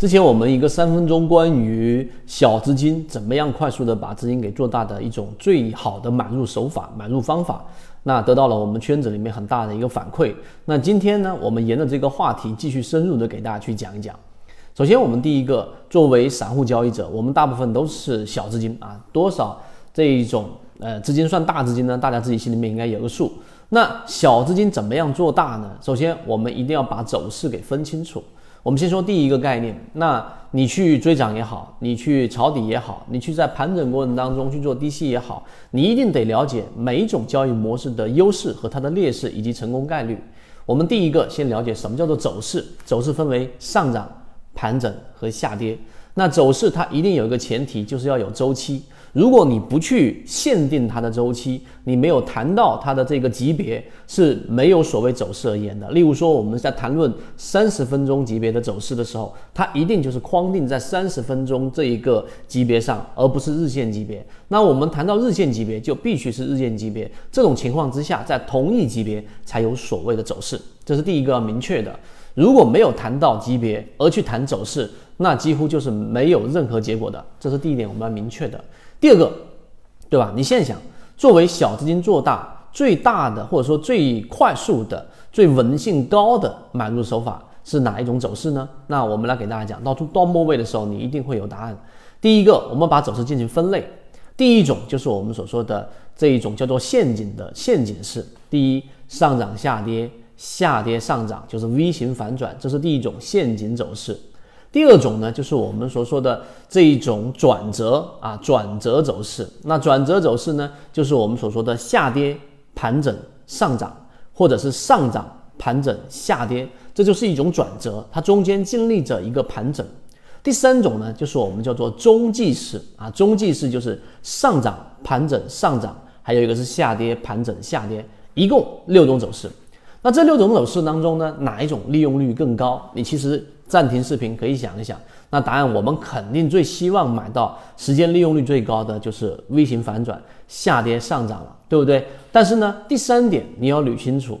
之前我们一个三分钟关于小资金怎么样快速的把资金给做大的一种最好的买入手法、买入方法，那得到了我们圈子里面很大的一个反馈。那今天呢，我们沿着这个话题继续深入的给大家去讲一讲。首先，我们第一个，作为散户交易者，我们大部分都是小资金啊，多少这一种呃资金算大资金呢？大家自己心里面应该有个数。那小资金怎么样做大呢？首先，我们一定要把走势给分清楚。我们先说第一个概念，那你去追涨也好，你去抄底也好，你去在盘整过程当中去做低吸也好，你一定得了解每一种交易模式的优势和它的劣势以及成功概率。我们第一个先了解什么叫做走势，走势分为上涨、盘整和下跌。那走势它一定有一个前提，就是要有周期。如果你不去限定它的周期，你没有谈到它的这个级别，是没有所谓走势而言的。例如说，我们在谈论三十分钟级别的走势的时候，它一定就是框定在三十分钟这一个级别上，而不是日线级别。那我们谈到日线级别，就必须是日线级别。这种情况之下，在同一级别才有所谓的走势，这是第一个要明确的。如果没有谈到级别而去谈走势，那几乎就是没有任何结果的。这是第一点，我们要明确的。第二个，对吧？你现想，作为小资金做大最大的，或者说最快速的、最稳性高的买入手法是哪一种走势呢？那我们来给大家讲，到到末位的时候，你一定会有答案。第一个，我们把走势进行分类，第一种就是我们所说的这一种叫做陷阱的陷阱式。第一，上涨下跌，下跌上涨，就是 V 型反转，这是第一种陷阱走势。第二种呢，就是我们所说的这一种转折啊，转折走势。那转折走势呢，就是我们所说的下跌盘整上涨，或者是上涨盘整下跌，这就是一种转折，它中间经历着一个盘整。第三种呢，就是我们叫做中继式啊，中继式就是上涨盘整上涨，还有一个是下跌盘整下跌，一共六种走势。那这六种走势当中呢，哪一种利用率更高？你其实。暂停视频可以想一想，那答案我们肯定最希望买到时间利用率最高的就是 V 型反转下跌上涨了，对不对？但是呢，第三点你要捋清楚，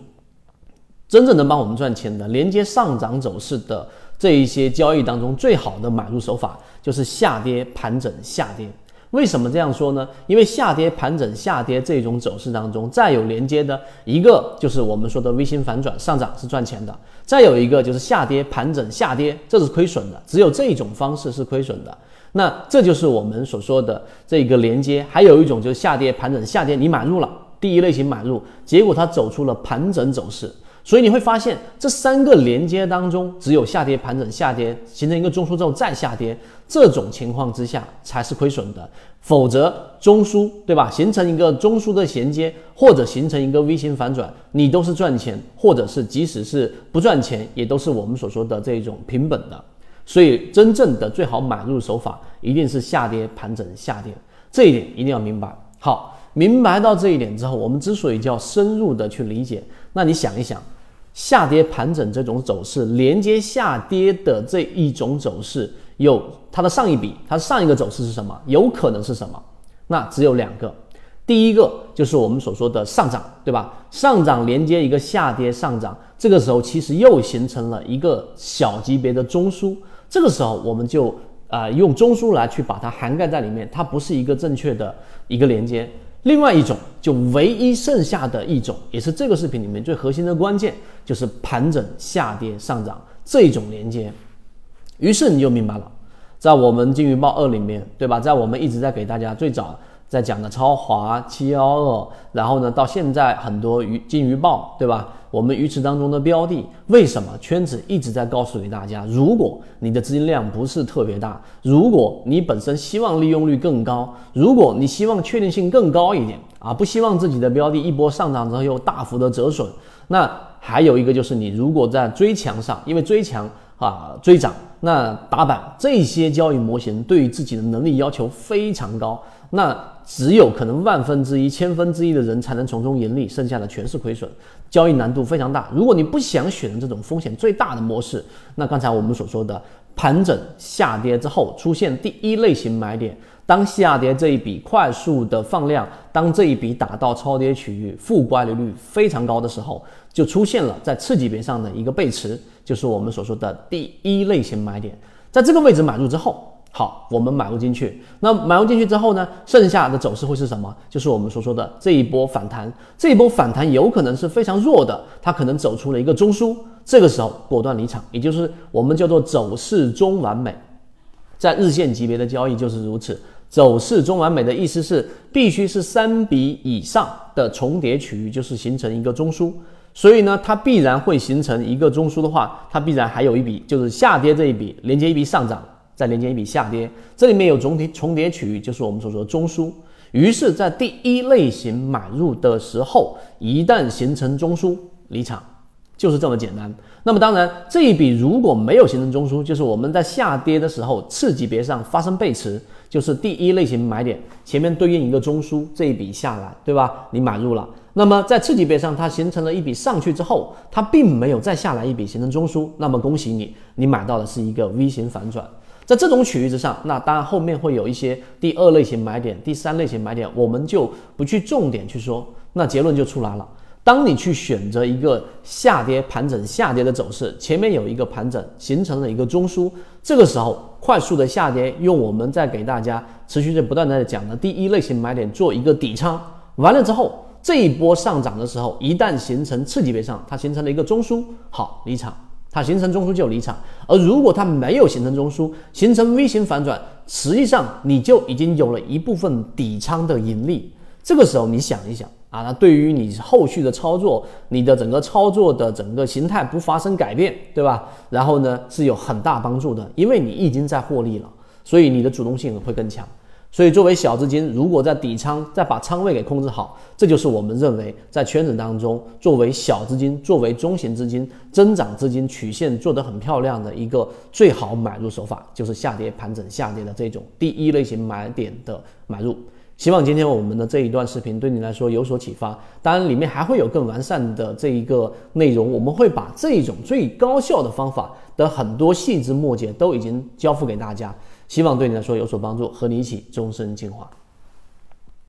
真正能帮我们赚钱的连接上涨走势的这一些交易当中，最好的买入手法就是下跌盘整下跌。为什么这样说呢？因为下跌盘整下跌这种走势当中，再有连接的一个就是我们说的微型反转上涨是赚钱的，再有一个就是下跌盘整下跌，这是亏损的。只有这种方式是亏损的。那这就是我们所说的这个连接。还有一种就是下跌盘整下跌，你买入了第一类型买入，结果它走出了盘整走势。所以你会发现，这三个连接当中，只有下跌盘整下跌形成一个中枢之后再下跌，这种情况之下才是亏损的。否则中枢对吧，形成一个中枢的衔接，或者形成一个 V 型反转，你都是赚钱，或者是即使是不赚钱，也都是我们所说的这种平本的。所以真正的最好买入手法，一定是下跌盘整下跌，这一点一定要明白。好，明白到这一点之后，我们之所以叫深入的去理解。那你想一想，下跌盘整这种走势，连接下跌的这一种走势，有它的上一笔，它上一个走势是什么？有可能是什么？那只有两个，第一个就是我们所说的上涨，对吧？上涨连接一个下跌上涨，这个时候其实又形成了一个小级别的中枢，这个时候我们就啊用中枢来去把它涵盖在里面，它不是一个正确的一个连接。另外一种，就唯一剩下的一种，也是这个视频里面最核心的关键，就是盘整下跌上涨这种连接。于是你就明白了，在我们金鱼报二里面，对吧？在我们一直在给大家最早。在讲的超华七幺二，然后呢，到现在很多鱼金鱼报，对吧？我们鱼池当中的标的，为什么圈子一直在告诉给大家？如果你的资金量不是特别大，如果你本身希望利用率更高，如果你希望确定性更高一点啊，不希望自己的标的一波上涨之后又大幅的折损，那还有一个就是你如果在追强上，因为追强啊追涨，那打板这些交易模型对于自己的能力要求非常高，那。只有可能万分之一、千分之一的人才能从中盈利，剩下的全是亏损，交易难度非常大。如果你不想选择这种风险最大的模式，那刚才我们所说的盘整下跌之后出现第一类型买点，当下跌这一笔快速的放量，当这一笔打到超跌区域，负乖离率非常高的时候，就出现了在次级别上的一个背驰，就是我们所说的第一类型买点。在这个位置买入之后。好，我们买入进去。那买入进去之后呢？剩下的走势会是什么？就是我们所说的这一波反弹。这一波反弹有可能是非常弱的，它可能走出了一个中枢。这个时候果断离场，也就是我们叫做走势中完美。在日线级别的交易就是如此。走势中完美的意思是必须是三笔以上的重叠区域，就是形成一个中枢。所以呢，它必然会形成一个中枢的话，它必然还有一笔就是下跌这一笔连接一笔上涨。再连接一笔下跌，这里面有总体重叠区域，就是我们所说的中枢。于是，在第一类型买入的时候，一旦形成中枢，离场，就是这么简单。那么，当然这一笔如果没有形成中枢，就是我们在下跌的时候次级别上发生背驰，就是第一类型买点前面对应一个中枢，这一笔下来，对吧？你买入了。那么在次级别上它形成了一笔上去之后，它并没有再下来一笔形成中枢，那么恭喜你，你买到的是一个 V 型反转。在这种区域之上，那当然后面会有一些第二类型买点、第三类型买点，我们就不去重点去说。那结论就出来了：当你去选择一个下跌盘整、下跌的走势，前面有一个盘整形成了一个中枢，这个时候快速的下跌，用我们在给大家持续在不断的讲的第一类型买点做一个底仓，完了之后，这一波上涨的时候，一旦形成次级别上，它形成了一个中枢，好离场。它形成中枢就离场，而如果它没有形成中枢，形成 V 型反转，实际上你就已经有了一部分底仓的盈利。这个时候你想一想啊，那对于你后续的操作，你的整个操作的整个形态不发生改变，对吧？然后呢是有很大帮助的，因为你已经在获利了，所以你的主动性会更强。所以，作为小资金，如果在底仓再把仓位给控制好，这就是我们认为在圈子当中，作为小资金、作为中型资金、增长资金曲线做得很漂亮的一个最好买入手法，就是下跌盘整下跌的这种第一类型买点的买入。希望今天我们的这一段视频对你来说有所启发。当然，里面还会有更完善的这一个内容，我们会把这种最高效的方法的很多细枝末节都已经交付给大家。希望对你来说有所帮助，和你一起终身进化。